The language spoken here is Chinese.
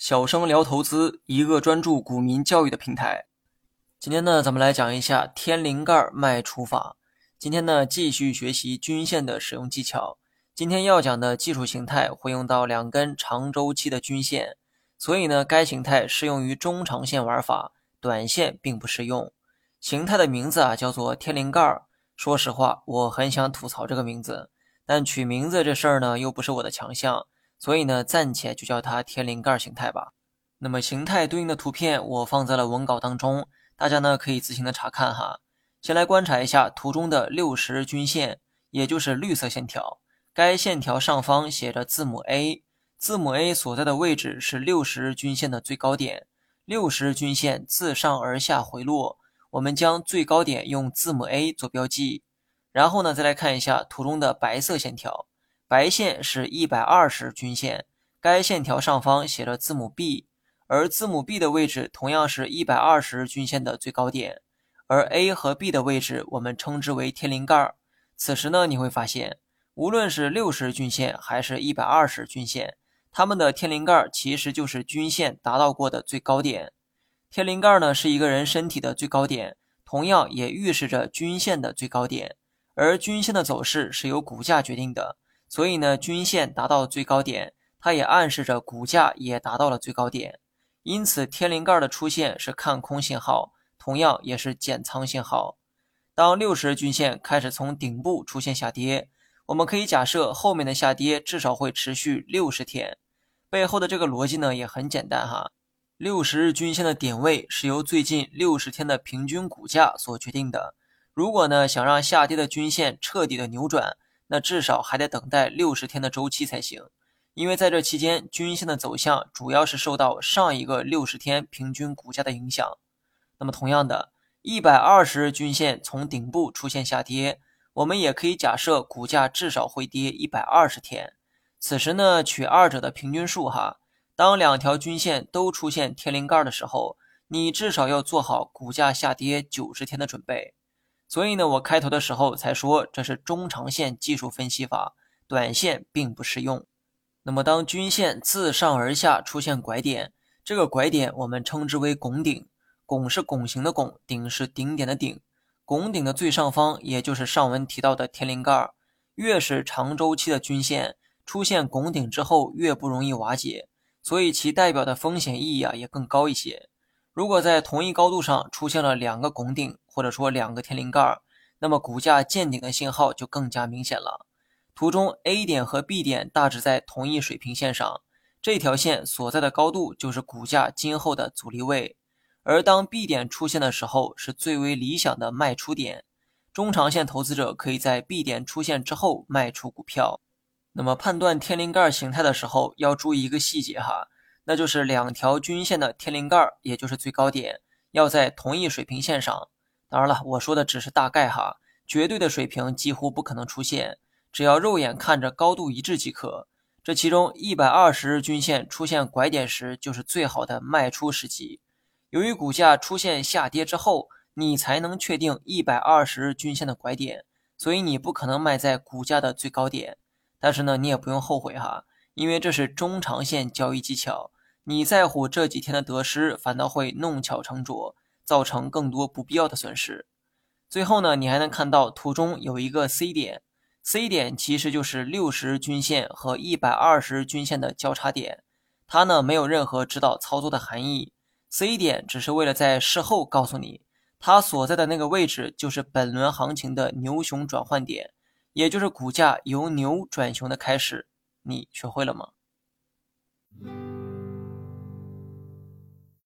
小生聊投资，一个专注股民教育的平台。今天呢，咱们来讲一下天灵盖卖出法。今天呢，继续学习均线的使用技巧。今天要讲的技术形态会用到两根长周期的均线，所以呢，该形态适用于中长线玩法，短线并不适用。形态的名字啊，叫做天灵盖。说实话，我很想吐槽这个名字，但取名字这事儿呢，又不是我的强项。所以呢，暂且就叫它天灵盖形态吧。那么形态对应的图片我放在了文稿当中，大家呢可以自行的查看哈。先来观察一下图中的六十日均线，也就是绿色线条。该线条上方写着字母 A，字母 A 所在的位置是六十日均线的最高点。六十日均线自上而下回落，我们将最高点用字母 A 做标记。然后呢，再来看一下图中的白色线条。白线是一百二十均线，该线条上方写着字母 B，而字母 B 的位置同样是一百二十均线的最高点，而 A 和 B 的位置我们称之为天灵盖。此时呢，你会发现，无论是六十均线还是一百二十均线，它们的天灵盖其实就是均线达到过的最高点。天灵盖呢是一个人身体的最高点，同样也预示着均线的最高点，而均线的走势是由股价决定的。所以呢，均线达到最高点，它也暗示着股价也达到了最高点。因此，天灵盖的出现是看空信号，同样也是减仓信号。当六十日均线开始从顶部出现下跌，我们可以假设后面的下跌至少会持续六十天。背后的这个逻辑呢也很简单哈，六十日均线的点位是由最近六十天的平均股价所决定的。如果呢想让下跌的均线彻底的扭转，那至少还得等待六十天的周期才行，因为在这期间，均线的走向主要是受到上一个六十天平均股价的影响。那么，同样的，一百二十日均线从顶部出现下跌，我们也可以假设股价至少会跌一百二十天。此时呢，取二者的平均数哈，当两条均线都出现天灵盖的时候，你至少要做好股价下跌九十天的准备。所以呢，我开头的时候才说这是中长线技术分析法，短线并不适用。那么，当均线自上而下出现拐点，这个拐点我们称之为拱顶。拱是拱形的拱，顶是顶点的顶。拱顶的最上方，也就是上文提到的天灵盖，越是长周期的均线出现拱顶之后，越不容易瓦解，所以其代表的风险意义啊也更高一些。如果在同一高度上出现了两个拱顶，或者说两个天灵盖，那么股价见顶的信号就更加明显了。图中 A 点和 B 点大致在同一水平线上，这条线所在的高度就是股价今后的阻力位。而当 B 点出现的时候，是最为理想的卖出点。中长线投资者可以在 B 点出现之后卖出股票。那么判断天灵盖形态的时候，要注意一个细节哈，那就是两条均线的天灵盖，也就是最高点，要在同一水平线上。当然了，我说的只是大概哈，绝对的水平几乎不可能出现，只要肉眼看着高度一致即可。这其中一百二十日均线出现拐点时，就是最好的卖出时机。由于股价出现下跌之后，你才能确定一百二十日均线的拐点，所以你不可能卖在股价的最高点。但是呢，你也不用后悔哈，因为这是中长线交易技巧，你在乎这几天的得失，反倒会弄巧成拙。造成更多不必要的损失。最后呢，你还能看到图中有一个 C 点，C 点其实就是六十均线和一百二十均线的交叉点。它呢没有任何指导操作的含义，C 点只是为了在事后告诉你，它所在的那个位置就是本轮行情的牛熊转换点，也就是股价由牛转熊的开始。你学会了吗？